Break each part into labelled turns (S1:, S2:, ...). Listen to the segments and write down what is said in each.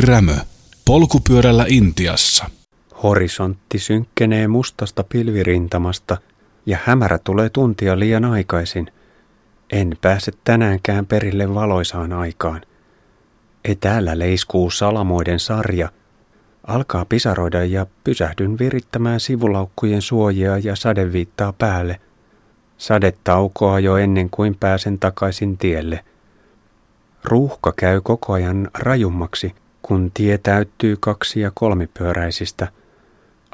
S1: Rämö. Polkupyörällä Intiassa.
S2: Horisontti synkkenee mustasta pilvirintamasta ja hämärä tulee tuntia liian aikaisin. En pääse tänäänkään perille valoisaan aikaan. Etäällä leiskuu salamoiden sarja. Alkaa pisaroida ja pysähdyn virittämään sivulaukkujen suojia ja sadeviittaa päälle. Sade taukoaa jo ennen kuin pääsen takaisin tielle. Ruuhka käy koko ajan rajummaksi, kun tie täyttyy kaksi- ja kolmipyöräisistä.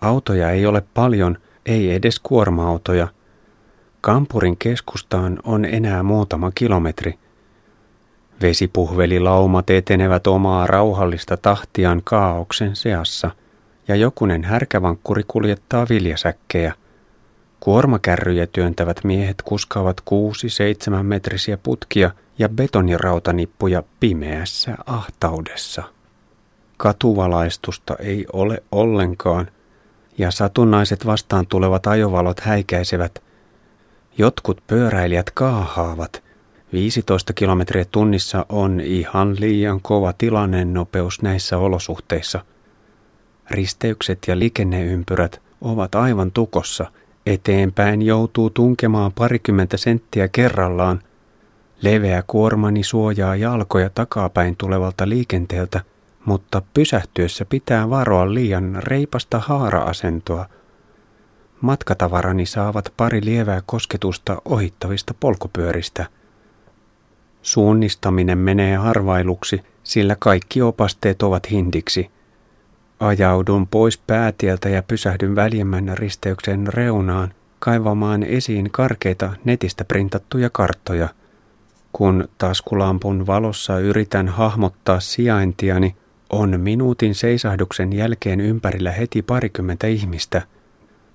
S2: Autoja ei ole paljon, ei edes kuorma-autoja. Kampurin keskustaan on enää muutama kilometri. Vesipuhvelilaumat etenevät omaa rauhallista tahtiaan kaauksen seassa, ja jokunen härkävankkuri kuljettaa viljasäkkejä. Kuormakärryjä työntävät miehet kuskaavat kuusi seitsemän metrisiä putkia ja betonirautanippuja pimeässä ahtaudessa. Katuvalaistusta ei ole ollenkaan, ja satunnaiset vastaan tulevat ajovalot häikäisevät. Jotkut pyöräilijät kaahaavat. 15 kilometriä tunnissa on ihan liian kova nopeus näissä olosuhteissa. Risteykset ja liikenneympyrät ovat aivan tukossa. Eteenpäin joutuu tunkemaan parikymmentä senttiä kerrallaan. Leveä kuormani suojaa jalkoja takapäin tulevalta liikenteeltä – mutta pysähtyessä pitää varoa liian reipasta haara-asentoa. Matkatavarani saavat pari lievää kosketusta ohittavista polkupyöristä. Suunnistaminen menee harvailuksi, sillä kaikki opasteet ovat hindiksi. Ajaudun pois päätieltä ja pysähdyn väljemmän risteyksen reunaan kaivamaan esiin karkeita netistä printattuja karttoja. Kun taskulampun valossa yritän hahmottaa sijaintiani, on minuutin seisahduksen jälkeen ympärillä heti parikymmentä ihmistä.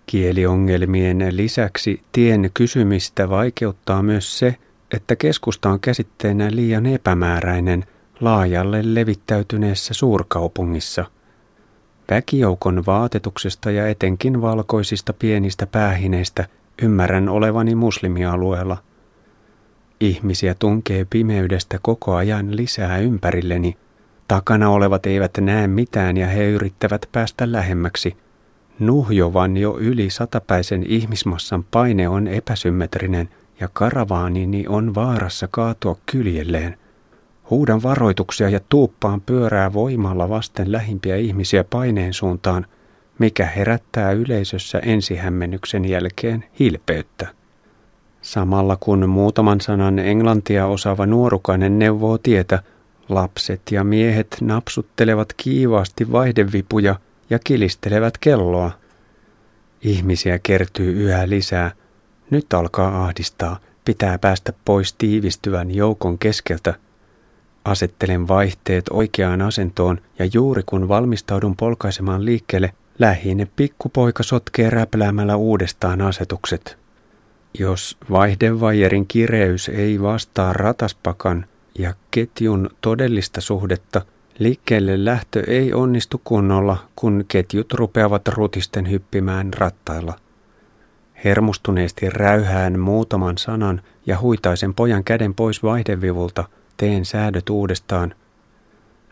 S2: Kieliongelmien lisäksi tien kysymistä vaikeuttaa myös se, että keskusta on käsitteenä liian epämääräinen laajalle levittäytyneessä suurkaupungissa. Väkijoukon vaatetuksesta ja etenkin valkoisista pienistä päähineistä ymmärrän olevani muslimialueella. Ihmisiä tunkee pimeydestä koko ajan lisää ympärilleni – Takana olevat eivät näe mitään ja he yrittävät päästä lähemmäksi. Nuhjovan jo yli satapäisen ihmismassan paine on epäsymmetrinen ja karavaanini on vaarassa kaatua kyljelleen. Huudan varoituksia ja tuuppaan pyörää voimalla vasten lähimpiä ihmisiä paineen suuntaan, mikä herättää yleisössä ensihämmennyksen jälkeen hilpeyttä. Samalla kun muutaman sanan englantia osaava nuorukainen neuvoo tietä, Lapset ja miehet napsuttelevat kiivaasti vaihdevipuja ja kilistelevät kelloa. Ihmisiä kertyy yhä lisää. Nyt alkaa ahdistaa. Pitää päästä pois tiivistyvän joukon keskeltä. Asettelen vaihteet oikeaan asentoon ja juuri kun valmistaudun polkaisemaan liikkeelle, lähinen pikkupoika sotkee räpläämällä uudestaan asetukset. Jos vaihdevajerin kireys ei vastaa rataspakan – ja ketjun todellista suhdetta, liikkeelle lähtö ei onnistu kunnolla, kun ketjut rupeavat rutisten hyppimään rattailla. Hermostuneesti räyhään muutaman sanan ja huitaisen pojan käden pois vaihdevivulta, teen säädöt uudestaan.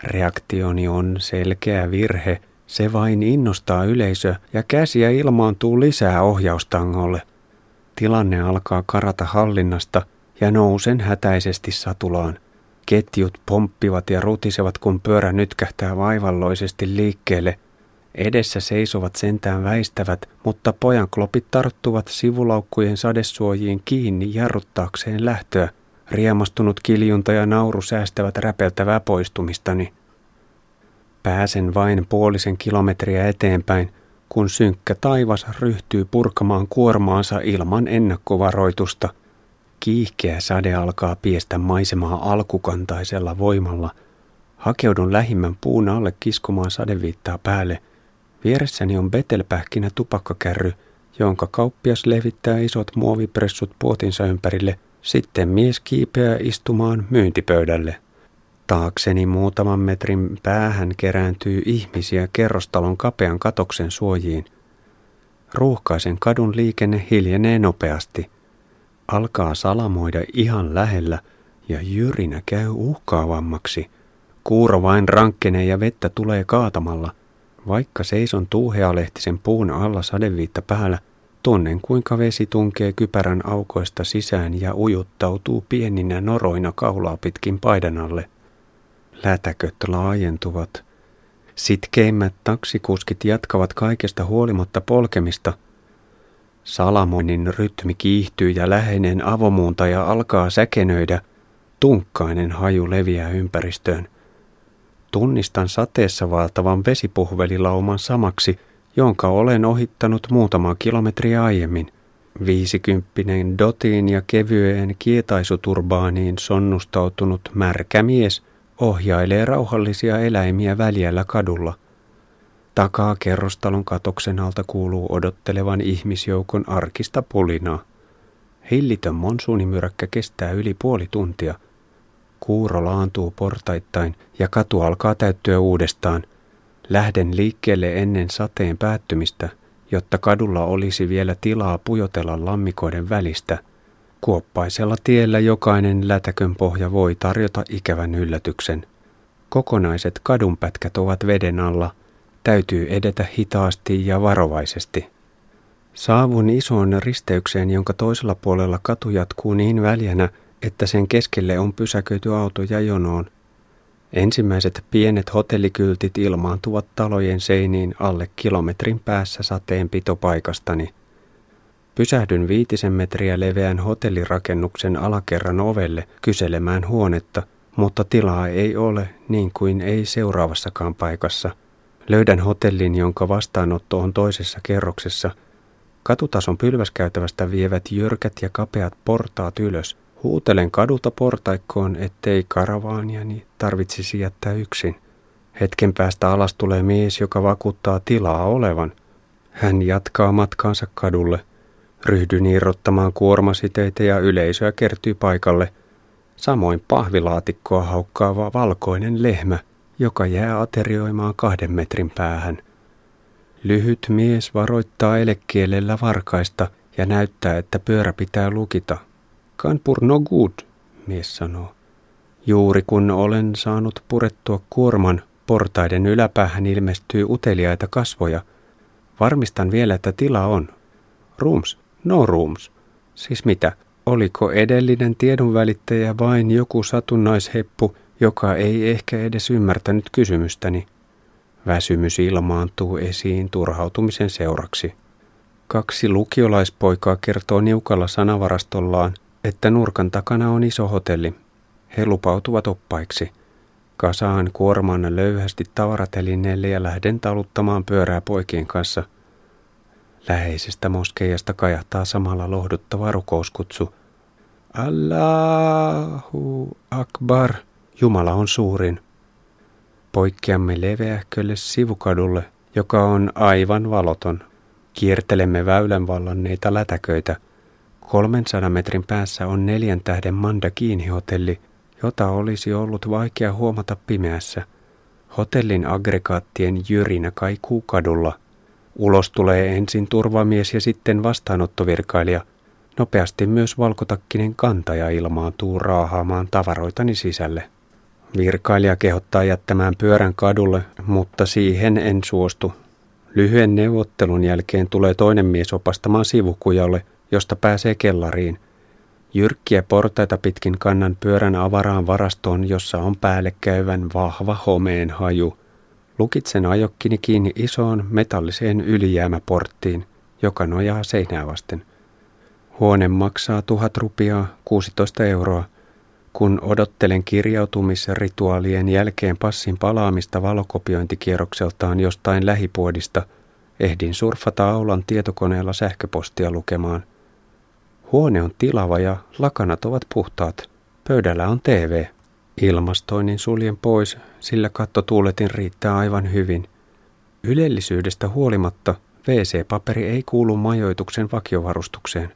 S2: Reaktioni on selkeä virhe, se vain innostaa yleisö ja käsiä ilmaantuu lisää ohjaustangolle. Tilanne alkaa karata hallinnasta ja nousen hätäisesti satulaan. Ketjut pomppivat ja rutisevat, kun pyörä nytkähtää vaivalloisesti liikkeelle. Edessä seisovat sentään väistävät, mutta pojan klopit tarttuvat sivulaukkujen sadesuojiin kiinni jarruttaakseen lähtöä. Riemastunut kiljunta ja nauru säästävät räpeltävää poistumistani. Pääsen vain puolisen kilometriä eteenpäin, kun synkkä taivas ryhtyy purkamaan kuormaansa ilman ennakkovaroitusta – Kiihkeä sade alkaa piestä maisemaa alkukantaisella voimalla. Hakeudun lähimmän puun alle kiskomaan sadeviittaa päälle. Vieressäni on betelpähkinä tupakkakärry, jonka kauppias levittää isot muovipressut puotinsa ympärille. Sitten mies kiipeää istumaan myyntipöydälle. Taakseni muutaman metrin päähän kerääntyy ihmisiä kerrostalon kapean katoksen suojiin. Ruuhkaisen kadun liikenne hiljenee nopeasti – alkaa salamoida ihan lähellä ja jyrinä käy uhkaavammaksi. Kuuro vain rankkenee ja vettä tulee kaatamalla. Vaikka seison tuuhealehtisen puun alla sadeviitta päällä, tunnen kuinka vesi tunkee kypärän aukoista sisään ja ujuttautuu pieninä noroina kaulaa pitkin paidan alle. Lätäköt laajentuvat. Sitkeimmät taksikuskit jatkavat kaikesta huolimatta polkemista. Salamonin rytmi kiihtyy ja läheinen avomuuntaja alkaa säkenöidä. Tunkkainen haju leviää ympäristöön. Tunnistan sateessa vaeltavan vesipuhvelilauman samaksi, jonka olen ohittanut muutama kilometriä aiemmin. Viisikymppinen dotiin ja kevyeen kietaisuturbaaniin sonnustautunut märkä mies ohjailee rauhallisia eläimiä väljällä kadulla. Takaa kerrostalon katoksen alta kuuluu odottelevan ihmisjoukon arkista pulinaa. Hillitön monsuunimyräkkä kestää yli puoli tuntia – Kuuro laantuu portaittain ja katu alkaa täyttyä uudestaan. Lähden liikkeelle ennen sateen päättymistä, jotta kadulla olisi vielä tilaa pujotella lammikoiden välistä. Kuoppaisella tiellä jokainen lätäkön pohja voi tarjota ikävän yllätyksen. Kokonaiset kadunpätkät ovat veden alla. Täytyy edetä hitaasti ja varovaisesti. Saavun isoon risteykseen, jonka toisella puolella katu jatkuu niin väljänä, että sen keskelle on pysäköity autoja jonoon. Ensimmäiset pienet hotellikyltit ilmaantuvat talojen seiniin alle kilometrin päässä sateen pitopaikastani. Pysähdyn viitisen metriä leveän hotellirakennuksen alakerran ovelle kyselemään huonetta, mutta tilaa ei ole niin kuin ei seuraavassakaan paikassa. Löydän hotellin, jonka vastaanotto on toisessa kerroksessa. Katutason pylväskäytävästä vievät jyrkät ja kapeat portaat ylös – Huutelen kadulta portaikkoon, ettei karavaaniani tarvitsisi jättää yksin. Hetken päästä alas tulee mies, joka vakuuttaa tilaa olevan. Hän jatkaa matkaansa kadulle. Ryhdyn irrottamaan kuormasiteitä ja yleisöä kertyy paikalle. Samoin pahvilaatikkoa haukkaava valkoinen lehmä, joka jää aterioimaan kahden metrin päähän. Lyhyt mies varoittaa elekielellä varkaista ja näyttää, että pyörä pitää lukita – Kanpur no good, mies sanoo. Juuri kun olen saanut purettua kuorman, portaiden yläpäähän ilmestyy uteliaita kasvoja. Varmistan vielä, että tila on. Rooms, no rooms. Siis mitä? Oliko edellinen tiedonvälittäjä vain joku satunnaisheppu, joka ei ehkä edes ymmärtänyt kysymystäni? Väsymys ilmaantuu esiin turhautumisen seuraksi. Kaksi lukiolaispoikaa kertoo niukalla sanavarastollaan – että nurkan takana on iso hotelli. He lupautuvat oppaiksi. Kasaan kuorman löyhästi tavaratelineelle ja lähden taluttamaan pyörää poikien kanssa. Läheisestä moskeijasta kajahtaa samalla lohduttava rukouskutsu. Allahu Akbar, Jumala on suurin. Poikkeamme leveähkölle sivukadulle, joka on aivan valoton. Kiertelemme väylän vallanneita lätäköitä – 300 metrin päässä on neljän tähden Mandakini-hotelli, jota olisi ollut vaikea huomata pimeässä. Hotellin aggregaattien jyrinä kaikuu kadulla. Ulos tulee ensin turvamies ja sitten vastaanottovirkailija. Nopeasti myös valkotakkinen kantaja ilmaantuu raahaamaan tavaroitani sisälle. Virkailija kehottaa jättämään pyörän kadulle, mutta siihen en suostu. Lyhyen neuvottelun jälkeen tulee toinen mies opastamaan sivukujalle – josta pääsee kellariin. Jyrkkiä portaita pitkin kannan pyörän avaraan varastoon, jossa on päälle käyvän vahva homeen haju. Lukitsen ajokkini kiinni isoon metalliseen ylijäämäporttiin, joka nojaa seinää vasten. Huone maksaa tuhat rupiaa, 16 euroa. Kun odottelen kirjautumisrituaalien jälkeen passin palaamista valokopiointikierrokseltaan jostain lähipuodista, ehdin surfata aulan tietokoneella sähköpostia lukemaan – Huone on tilava ja lakanat ovat puhtaat. Pöydällä on TV. Ilmastoinnin suljen pois, sillä kattotuuletin riittää aivan hyvin. Ylellisyydestä huolimatta WC-paperi ei kuulu majoituksen vakiovarustukseen.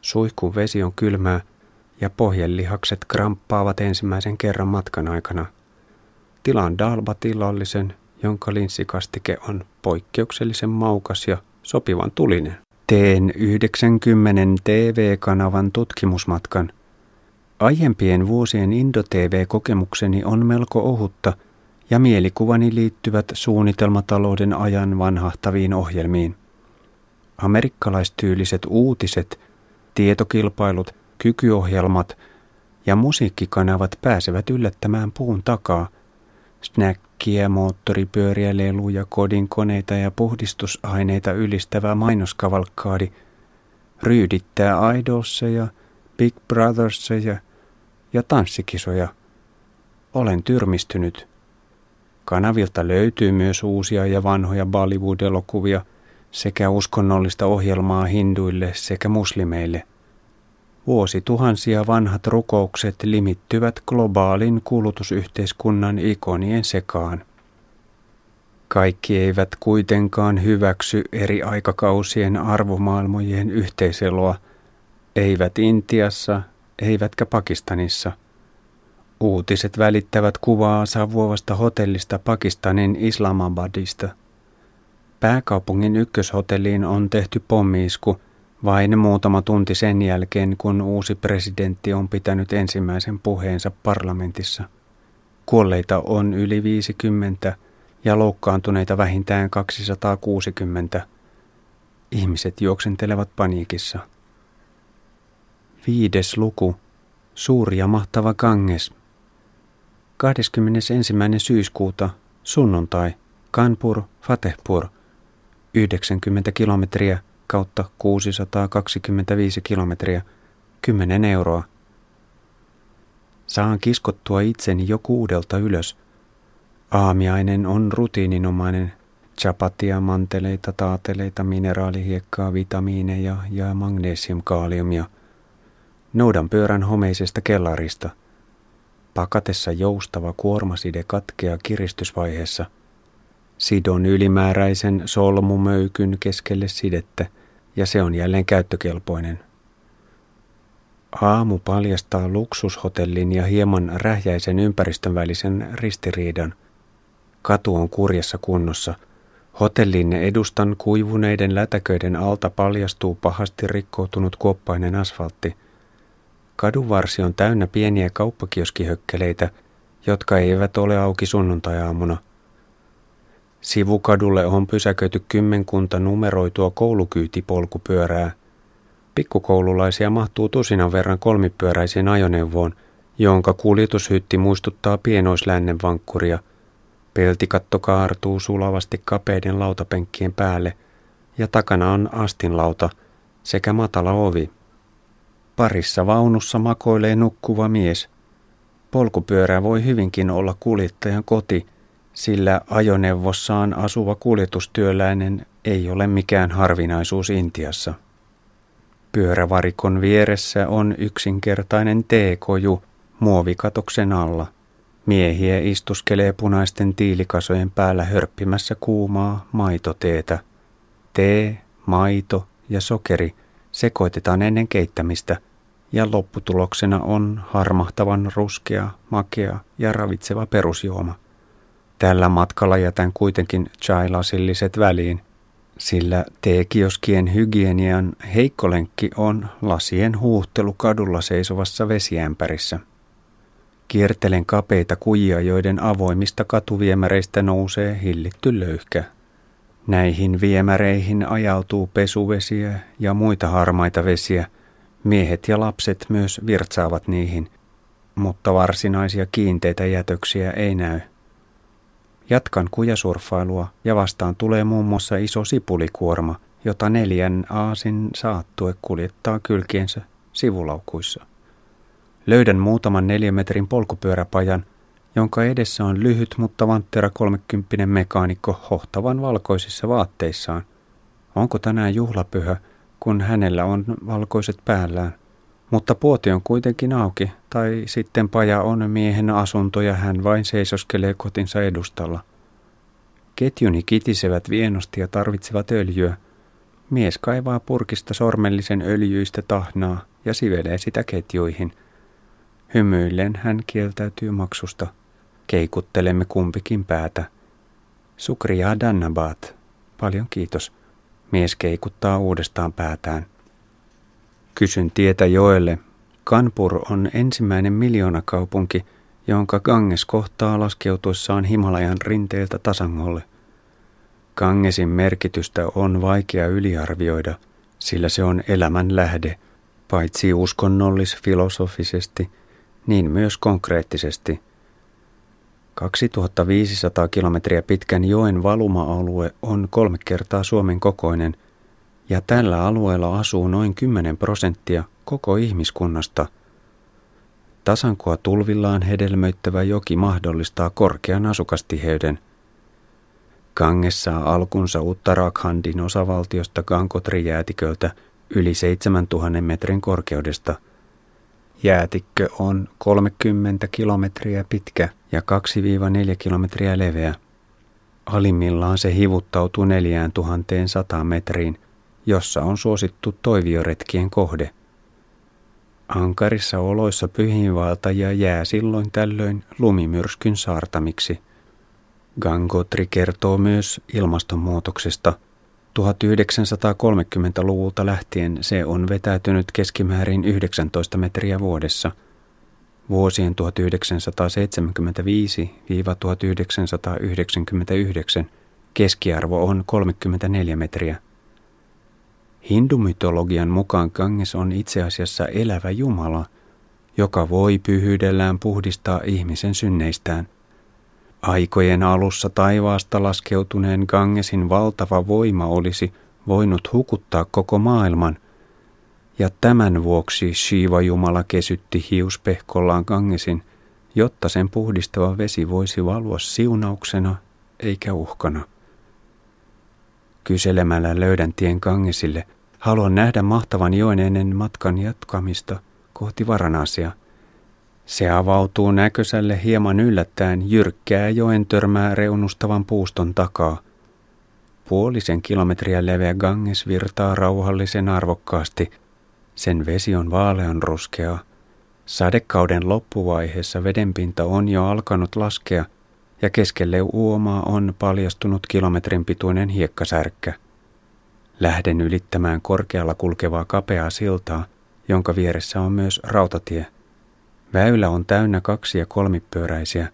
S2: Suihkun vesi on kylmää ja pohjelihakset kramppaavat ensimmäisen kerran matkan aikana. Tilaan dalbatilallisen, jonka linssikastike on poikkeuksellisen maukas ja sopivan tulinen. Teen 90 TV-kanavan tutkimusmatkan. Aiempien vuosien Indo-TV-kokemukseni on melko ohutta ja mielikuvani liittyvät suunnitelmatalouden ajan vanhahtaviin ohjelmiin. Amerikkalaistyyliset uutiset, tietokilpailut, kykyohjelmat ja musiikkikanavat pääsevät yllättämään puun takaa. Snäkkiä, moottoripyöriä, leluja, kodinkoneita ja puhdistusaineita ylistävä mainoskavalkkaadi ryydittää idolseja, Big Brotherseja ja tanssikisoja. Olen tyrmistynyt. Kanavilta löytyy myös uusia ja vanhoja Bollywood-elokuvia sekä uskonnollista ohjelmaa hinduille sekä muslimeille. Vuosituhansia vanhat rukoukset limittyvät globaalin kulutusyhteiskunnan ikonien sekaan. Kaikki eivät kuitenkaan hyväksy eri aikakausien arvomaailmojen yhteiseloa, eivät Intiassa, eivätkä Pakistanissa. Uutiset välittävät kuvaa savuavasta hotellista Pakistanin Islamabadista. Pääkaupungin ykköshotelliin on tehty pommiisku vain muutama tunti sen jälkeen, kun uusi presidentti on pitänyt ensimmäisen puheensa parlamentissa. Kuolleita on yli 50 ja loukkaantuneita vähintään 260. Ihmiset juoksentelevat paniikissa. Viides luku. Suuri ja mahtava Ganges. 21. syyskuuta, sunnuntai, Kanpur, Fatehpur, 90 kilometriä kautta 625 kilometriä, 10 euroa. Saan kiskottua itseni jo kuudelta ylös. Aamiainen on rutiininomainen. Chapatia, manteleita, taateleita, mineraalihiekkaa, vitamiineja ja magnesiumkaaliumia – Noudan pyörän homeisesta kellarista. Pakatessa joustava kuormaside katkeaa kiristysvaiheessa. Sidon ylimääräisen solmumöykyn keskelle sidettä ja se on jälleen käyttökelpoinen. Aamu paljastaa luksushotellin ja hieman rähjäisen ympäristön välisen ristiriidan. Katu on kurjassa kunnossa. Hotellin edustan kuivuneiden lätäköiden alta paljastuu pahasti rikkoutunut kuoppainen asfaltti – Kadunvarsi on täynnä pieniä kauppakioskihökkeleitä, jotka eivät ole auki sunnuntai-aamuna. Sivukadulle on pysäköity kymmenkunta numeroitua koulukyytipolkupyörää. Pikkukoululaisia mahtuu tusinan verran kolmipyöräiseen ajoneuvoon, jonka kuljetushytti muistuttaa pienoislännen vankkuria. Peltikatto kaartuu sulavasti kapeiden lautapenkkien päälle ja takana on astinlauta sekä matala ovi. Parissa vaunussa makoilee nukkuva mies. Polkupyörä voi hyvinkin olla kuljettajan koti, sillä ajoneuvossaan asuva kuljetustyöläinen ei ole mikään harvinaisuus Intiassa. Pyörävarikon vieressä on yksinkertainen teekoju muovikatoksen alla. Miehiä istuskelee punaisten tiilikasojen päällä hörppimässä kuumaa maitoteetä. Tee, maito ja sokeri – sekoitetaan ennen keittämistä ja lopputuloksena on harmahtavan ruskea, makea ja ravitseva perusjuoma. Tällä matkalla jätän kuitenkin chai-lasilliset väliin, sillä teekioskien hygienian heikkolenkki on lasien huuhtelu kadulla seisovassa vesiämpärissä. Kiertelen kapeita kujia, joiden avoimista katuviemäreistä nousee hillitty löyhkä Näihin viemäreihin ajautuu pesuvesiä ja muita harmaita vesiä. Miehet ja lapset myös virtsaavat niihin, mutta varsinaisia kiinteitä jätöksiä ei näy. Jatkan kujasurfailua ja vastaan tulee muun muassa iso sipulikuorma, jota neljän aasin saattue kuljettaa kylkiensä sivulaukuissa. Löydän muutaman neljämetrin polkupyöräpajan – jonka edessä on lyhyt, mutta vanttera kolmekymppinen mekaanikko hohtavan valkoisissa vaatteissaan. Onko tänään juhlapyhä, kun hänellä on valkoiset päällään? Mutta puoti on kuitenkin auki, tai sitten paja on miehen asunto ja hän vain seisoskelee kotinsa edustalla. Ketjuni kitisevät vienosti ja tarvitsevat öljyä. Mies kaivaa purkista sormellisen öljyistä tahnaa ja sivelee sitä ketjuihin. Hymyillen hän kieltäytyy maksusta. Keikuttelemme kumpikin päätä. Sukriya Dannabat. Paljon kiitos. Mies keikuttaa uudestaan päätään. Kysyn tietä joelle. Kanpur on ensimmäinen miljoonakaupunki, jonka Ganges kohtaa laskeutuessaan Himalajan rinteiltä tasangolle. Gangesin merkitystä on vaikea yliarvioida, sillä se on elämän lähde, paitsi uskonnollis-filosofisesti, niin myös konkreettisesti. 2500 kilometriä pitkän joen valuma-alue on kolme kertaa Suomen kokoinen, ja tällä alueella asuu noin 10 prosenttia koko ihmiskunnasta. Tasankoa tulvillaan hedelmöittävä joki mahdollistaa korkean asukastiheyden. Ganges saa alkunsa Uttarakhandin osavaltiosta Gangotri-jäätiköltä yli 7000 metrin korkeudesta. Jäätikkö on 30 kilometriä pitkä ja 2-4 kilometriä leveä. Alimmillaan se hivuttautuu 4100 metriin, jossa on suosittu toivioretkien kohde – Ankarissa oloissa pyhiinvaeltajia jää silloin tällöin lumimyrskyn saartamiksi. Gangotri kertoo myös ilmastonmuutoksesta. 1930-luvulta lähtien se on vetäytynyt keskimäärin 19 metriä vuodessa. Vuosien 1975-1999 keskiarvo on 34 metriä. Hindumytologian mukaan Ganges on itse asiassa elävä Jumala, joka voi pyhyydellään puhdistaa ihmisen synneistään. Aikojen alussa taivaasta laskeutuneen Gangesin valtava voima olisi voinut hukuttaa koko maailman, ja tämän vuoksi Shiva-jumala kesytti hiuspehkollaan Gangesin, jotta sen puhdistava vesi voisi valua siunauksena eikä uhkana. Kyselemällä löydän tien Gangesille, Haluan nähdä mahtavan joen ennen matkan jatkamista kohti Varanasia. Se avautuu näköiselle hieman yllättäen jyrkkää joen törmää reunustavan puuston takaa. Puolisen kilometriä leveä Ganges virtaa rauhallisen arvokkaasti. Sen vesi on vaalean ruskea. Sadekauden loppuvaiheessa vedenpinta on jo alkanut laskea ja keskelle uomaa on paljastunut kilometrin pituinen hiekkasärkkä. Lähden ylittämään korkealla kulkevaa kapeaa siltaa, jonka vieressä on myös rautatie. Väylä on täynnä kaksi- ja kolmipyöräisiä.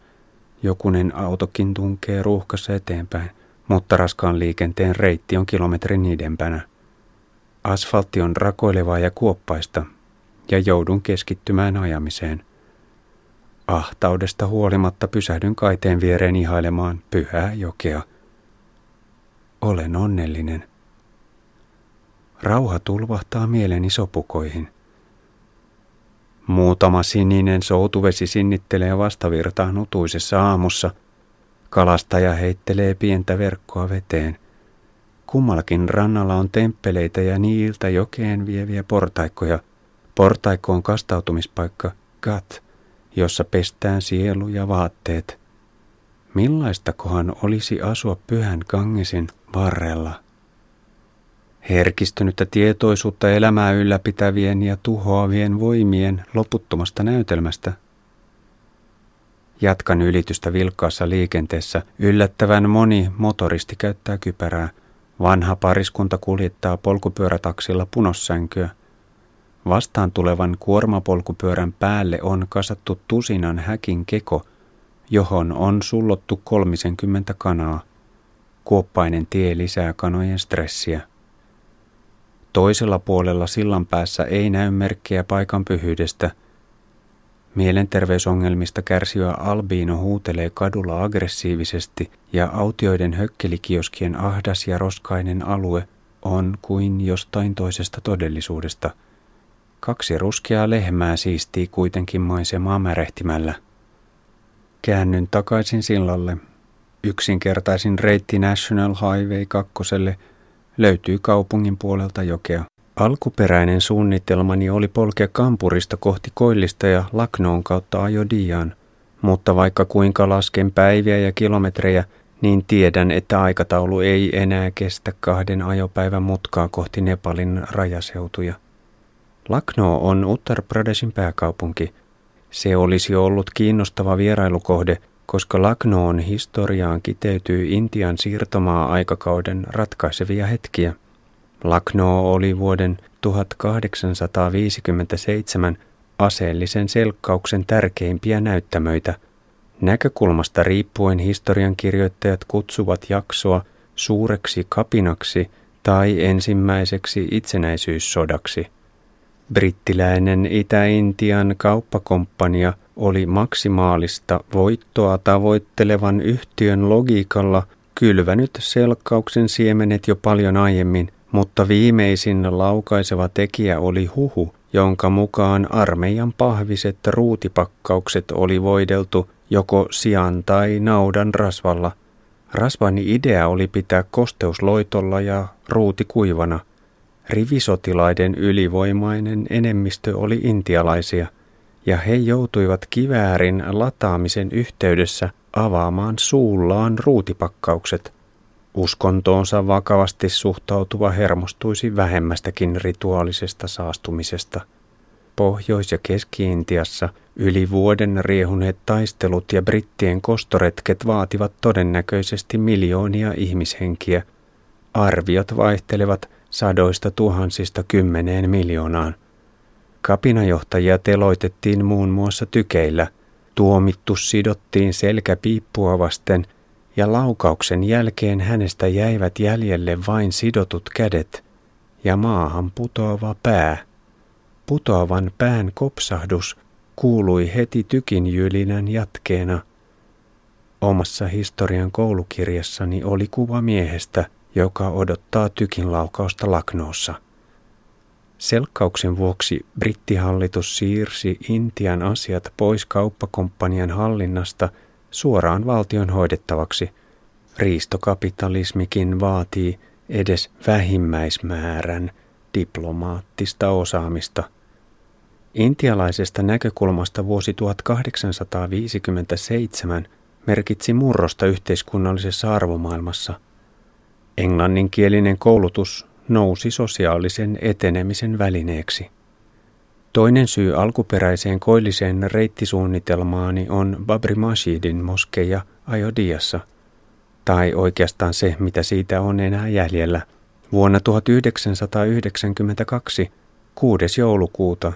S2: Jokunen autokin tunkee ruuhkassa eteenpäin, mutta raskaan liikenteen reitti on kilometrin idempänä. Asfaltti on rakoilevaa ja kuoppaista, ja joudun keskittymään ajamiseen. Ahtaudesta huolimatta pysähdyn kaiteen viereen ihailemaan pyhää jokea. Olen onnellinen. Rauha tulvahtaa mieleni sopukoihin. Muutama sininen soutuvesi sinnittelee vastavirtaan utuisessa aamussa. Kalastaja heittelee pientä verkkoa veteen. Kummallakin rannalla on temppeleitä ja niiltä jokeen vieviä portaikkoja. Portaikko on kastautumispaikka, gat, jossa pestään sielu ja vaatteet. Millaistakohan olisi asua pyhän Gangesin varrella? herkistynyttä tietoisuutta elämää ylläpitävien ja tuhoavien voimien loputtomasta näytelmästä. Jatkan ylitystä vilkkaassa liikenteessä. Yllättävän moni motoristi käyttää kypärää. Vanha pariskunta kuljettaa polkupyörätaksilla punossänkyä. Vastaan tulevan kuormapolkupyörän päälle on kasattu tusinan häkin keko, johon on sullottu kolmisenkymmentä kanaa. Kuoppainen tie lisää kanojen stressiä. Toisella puolella sillan päässä ei näy merkkejä paikan pyhyydestä. Mielenterveysongelmista kärsivä Albiino huutelee kadulla aggressiivisesti ja autioiden hökkelikioskien ahdas ja roskainen alue on kuin jostain toisesta todellisuudesta. Kaksi ruskeaa lehmää siistii kuitenkin maisemaa märehtimällä. Käännyn takaisin sillalle. Yksinkertaisin reitti National Highway 2 löytyy kaupungin puolelta jokea. Alkuperäinen suunnitelmani oli polkea kampurista kohti Koillista ja Laknoon kautta Ajodiaan, mutta vaikka kuinka lasken päiviä ja kilometrejä, niin tiedän, että aikataulu ei enää kestä kahden ajopäivän mutkaa kohti Nepalin rajaseutuja. Lakno on Uttar Pradeshin pääkaupunki. Se olisi ollut kiinnostava vierailukohde, koska Lagnoon historiaan kiteytyy Intian siirtomaa-aikakauden ratkaisevia hetkiä. Lagno oli vuoden 1857 aseellisen selkkauksen tärkeimpiä näyttämöitä. Näkökulmasta riippuen historiankirjoittajat kutsuvat jaksoa suureksi kapinaksi tai ensimmäiseksi itsenäisyyssodaksi. Brittiläinen Itä-Intian kauppakomppania oli maksimaalista voittoa tavoittelevan yhtiön logiikalla kylvänyt selkkauksen siemenet jo paljon aiemmin, mutta viimeisin laukaiseva tekijä oli huhu, jonka mukaan armeijan pahviset ruutipakkaukset oli voideltu joko sian tai naudan rasvalla. Rasvani idea oli pitää kosteusloitolla ja ruuti kuivana. Rivisotilaiden ylivoimainen enemmistö oli intialaisia, ja he joutuivat kiväärin lataamisen yhteydessä avaamaan suullaan ruutipakkaukset – Uskontoonsa vakavasti suhtautuva hermostuisi vähemmästäkin rituaalisesta saastumisesta. Pohjois- ja Keski-Intiassa yli vuoden riehuneet taistelut ja brittien kostoretket vaativat todennäköisesti miljoonia ihmishenkiä. Arviot vaihtelevat sadoista tuhansista kymmeneen miljoonaan. Kapinajohtajia teloitettiin muun muassa tykeillä. Tuomittu sidottiin selkäpiippua vasten – ja laukauksen jälkeen hänestä jäivät jäljelle vain sidotut kädet ja maahan putoava pää. Putoavan pään kopsahdus kuului heti tykinjylinän jatkeena. Omassa historian koulukirjassani oli kuva miehestä, joka odottaa tykin laukausta Laknoossa. Selkkauksen vuoksi brittihallitus siirsi Intian asiat pois kauppakomppanian hallinnasta – suoraan valtion hoidettavaksi. Riistokapitalismikin vaatii edes vähimmäismäärän diplomaattista osaamista. Intialaisesta näkökulmasta vuosi 1857 merkitsi murrosta yhteiskunnallisessa arvomaailmassa. Englanninkielinen koulutus nousi sosiaalisen etenemisen välineeksi. Toinen syy alkuperäiseen koilliseen reittisuunnitelmaani on Babri Mashidin moskeja Ajodiassa, tai oikeastaan se, mitä siitä on enää jäljellä. Vuonna 1992, 6. joulukuuta,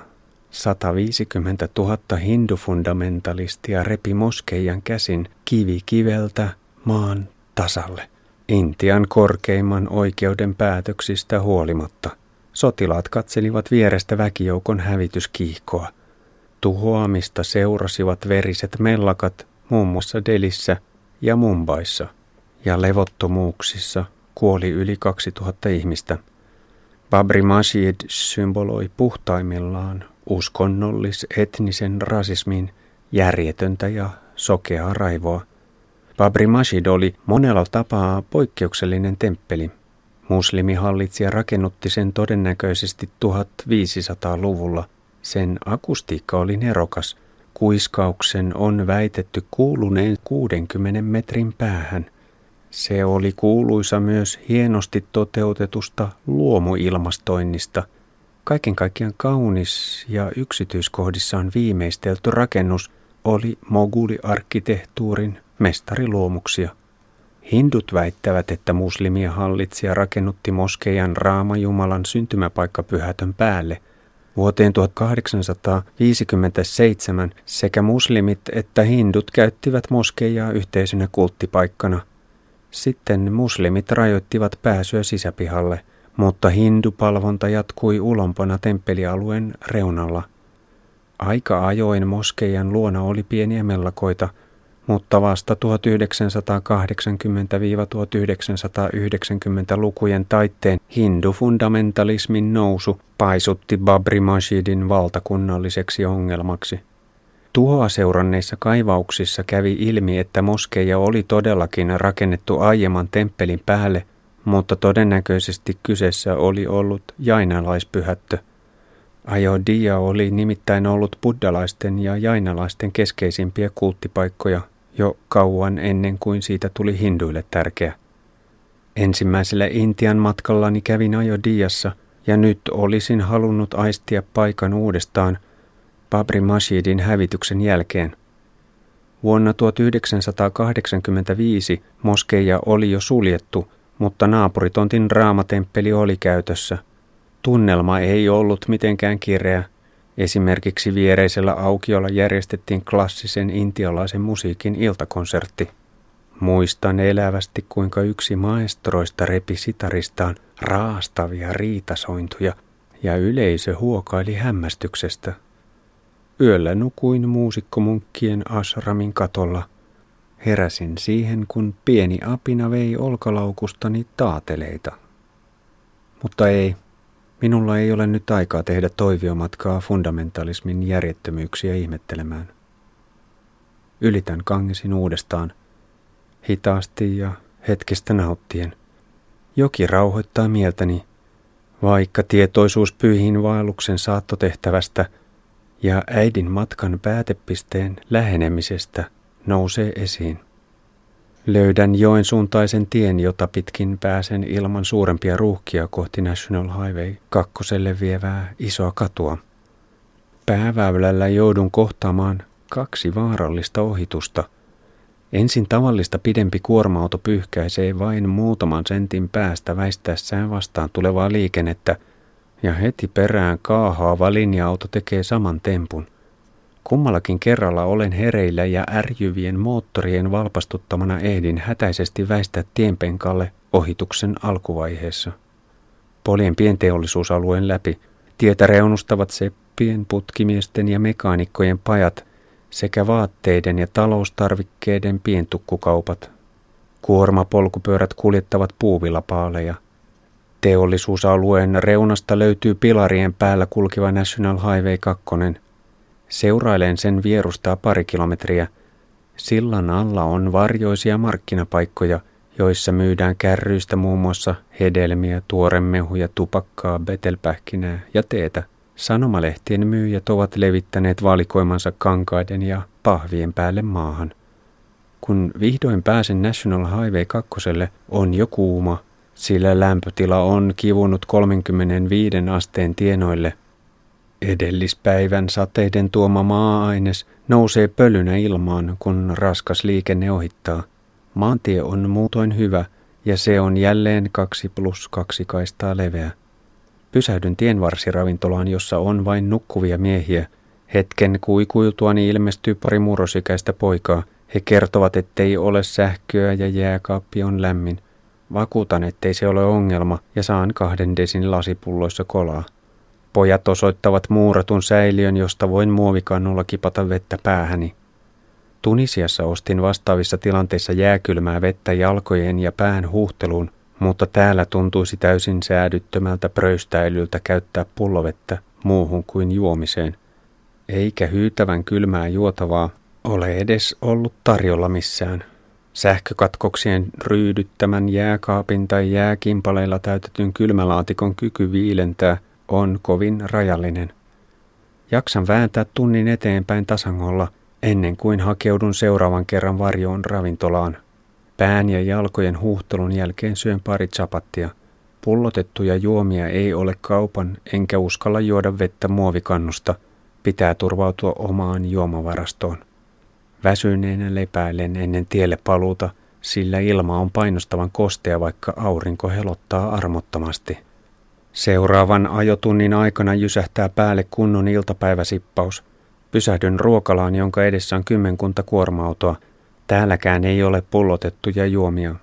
S2: 150 000 hindufundamentalistia repi moskeijan käsin kivi kiveltä maan tasalle. Intian korkeimman oikeuden päätöksistä huolimatta – Sotilaat katselivat vierestä väkijoukon hävityskiihkoa. Tuhoamista seurasivat veriset mellakat muun muassa Delissä ja Mumbaissa, ja levottomuuksissa kuoli yli 2000 ihmistä. Babri Masjid symboloi puhtaimmillaan uskonnollis-etnisen rasismin järjetöntä ja sokeaa raivoa. Babri Masjid oli monella tapaa poikkeuksellinen temppeli – Muslimihallitsija rakennutti sen todennäköisesti 1500-luvulla. Sen akustiikka oli nerokas. Kuiskauksen on väitetty kuuluneen 60 metrin päähän. Se oli kuuluisa myös hienosti toteutetusta luomuilmastoinnista. Kaiken kaikkiaan kaunis ja yksityiskohdissaan viimeistelty rakennus oli moguliarkkitehtuurin mestariluomuksia. Hindut väittävät, että muslimia hallitsija rakennutti moskeijan Raama-Jumalan syntymäpaikkapyhätön päälle. Vuoteen 1857 sekä muslimit että hindut käyttivät moskeijaa yhteisönä kulttipaikkana. Sitten muslimit rajoittivat pääsyä sisäpihalle, mutta hindupalvonta jatkui ulompana temppelialueen reunalla. Aika ajoin moskeijan luona oli pieniä mellakoita – mutta vasta 1980-1990-lukujen taitteen hindufundamentalismin nousu paisutti Babri Masjidin valtakunnalliseksi ongelmaksi. Tuhoa seuranneissa kaivauksissa kävi ilmi, että moskeija oli todellakin rakennettu aiemman temppelin päälle, mutta todennäköisesti kyseessä oli ollut jainalaispyhättö. Ajodia oli nimittäin ollut buddalaisten ja jainalaisten keskeisimpiä kulttipaikkoja – jo kauan ennen kuin siitä tuli hinduille tärkeä. Ensimmäisellä Intian matkallani kävin Ajodiassa ja nyt olisin halunnut aistia paikan uudestaan Babri Masjidin hävityksen jälkeen. Vuonna 1985 moskeija oli jo suljettu, mutta naapuritontin raamatemppeli oli käytössä. Tunnelma ei ollut mitenkään kireä. Esimerkiksi viereisellä aukiolla järjestettiin klassisen intialaisen musiikin iltakonsertti. Muistan elävästi, kuinka yksi maestroista repi sitaristaan raastavia riitasointuja ja yleisö huokaili hämmästyksestä. Yöllä nukuin muusikkomunkkien asramin katolla. Heräsin siihen, kun pieni apina vei olkalaukustani taateleita. Mutta ei, minulla ei ole nyt aikaa tehdä toiviomatkaa fundamentalismin järjettömyyksiä ihmettelemään. Ylitän kangesin uudestaan, hitaasti ja hetkestä nauttien. Joki rauhoittaa mieltäni, vaikka tietoisuus pyhiin vaelluksen saattotehtävästä ja äidin matkan päätepisteen lähenemisestä nousee esiin. Löydän joen suuntaisen tien, jota pitkin pääsen ilman suurempia ruuhkia kohti National Highway kakkoselle vievää isoa katua. Pääväylällä joudun kohtaamaan kaksi vaarallista ohitusta. Ensin tavallista pidempi kuorma-auto pyyhkäisee vain muutaman sentin päästä väistäessään vastaan tulevaa liikennettä, ja heti perään kaahaava linja-auto tekee saman tempun. Kummallakin kerralla olen hereillä ja ärjyvien moottorien valpastuttamana ehdin hätäisesti väistää tienpenkalle ohituksen alkuvaiheessa. Polien pienteollisuusalueen läpi tietä reunustavat seppien, putkimiesten ja mekaanikkojen pajat sekä vaatteiden ja taloustarvikkeiden pientukkukaupat. Kuormapolkupyörät kuljettavat puuvillapaaleja. Teollisuusalueen reunasta löytyy pilarien päällä kulkeva National Highway 2, Seurailen sen vierustaa pari kilometriä. Sillan alla on varjoisia markkinapaikkoja, joissa myydään kärryistä muun muassa hedelmiä, tuoremehuja, tupakkaa, betelpähkinää ja teetä. Sanomalehtien myyjät ovat levittäneet valikoimansa kankaiden ja pahvien päälle maahan. Kun vihdoin pääsen National Highway 2, on jo kuuma, sillä lämpötila on kivunut 35 asteen tienoille – Edellispäivän sateiden tuoma maa-aines nousee pölynä ilmaan, kun raskas liikenne ohittaa. Maantie on muutoin hyvä ja se on jälleen kaksi plus kaksi kaistaa leveä. Pysähdyn tienvarsiravintolaan, jossa on vain nukkuvia miehiä. Hetken kuikuiltuani ilmestyy pari murrosikäistä poikaa. He kertovat, ettei ole sähköä ja jääkaappi on lämmin. Vakuutan, ettei se ole ongelma ja saan kahden desin lasipulloissa kolaa. Pojat osoittavat muuratun säiliön, josta voin muovikannulla kipata vettä päähäni. Tunisiassa ostin vastaavissa tilanteissa jääkylmää vettä jalkojen ja pään huuhteluun, mutta täällä tuntuisi täysin säädyttömältä pröystäilyltä käyttää pullovettä muuhun kuin juomiseen. Eikä hyytävän kylmää juotavaa ole edes ollut tarjolla missään. Sähkökatkoksien ryydyttämän jääkaapin tai jääkimpaleilla täytetyn kylmälaatikon kyky viilentää – on kovin rajallinen. Jaksan vääntää tunnin eteenpäin tasangolla ennen kuin hakeudun seuraavan kerran varjoon ravintolaan. Pään ja jalkojen huhtelun jälkeen syön pari chapattia. Pullotettuja juomia ei ole kaupan, enkä uskalla juoda vettä muovikannusta. Pitää turvautua omaan juomavarastoon. Väsyneenä lepäilen ennen tielle paluuta, sillä ilma on painostavan kostea, vaikka aurinko helottaa armottomasti. Seuraavan ajotunnin aikana jysähtää päälle kunnon iltapäiväsippaus. Pysähdyn ruokalaan, jonka edessä on kymmenkunta kuorma-autoa. Täälläkään ei ole pullotettuja juomia.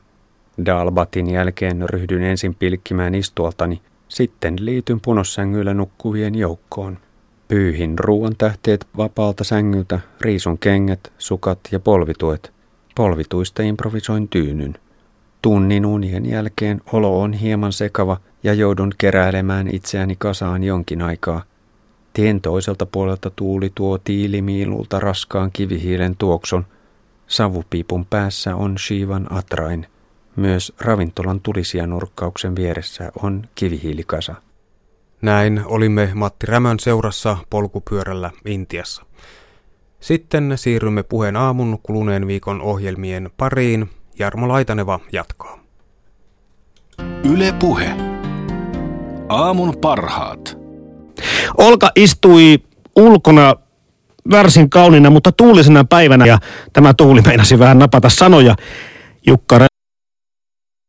S2: Dalbatin jälkeen ryhdyn ensin pilkkimään istuoltani, sitten liityn punossängyllä nukkuvien joukkoon. Pyyhin ruoan tähteet vapaalta sängyltä, riisun kengät, sukat ja polvituet. Polvituista improvisoin tyynyn. Tunnin unien jälkeen olo on hieman sekava ja joudun keräilemään itseäni kasaan jonkin aikaa. Tien toiselta puolelta tuuli tuo tiilimiilulta raskaan kivihiilen tuokson. Savupiipun päässä on Shivan atrain. Myös ravintolan tulisia nurkkauksen vieressä on kivihiilikasa.
S3: Näin olimme Matti Rämön seurassa polkupyörällä Intiassa. Sitten siirrymme puheen aamun kuluneen viikon ohjelmien pariin – Jarmo Laitaneva jatkaa.
S1: Yle Puhe. Aamun parhaat.
S4: Olka istui ulkona varsin kaunina, mutta tuulisena päivänä ja tämä tuuli meinasi vähän napata sanoja. Jukka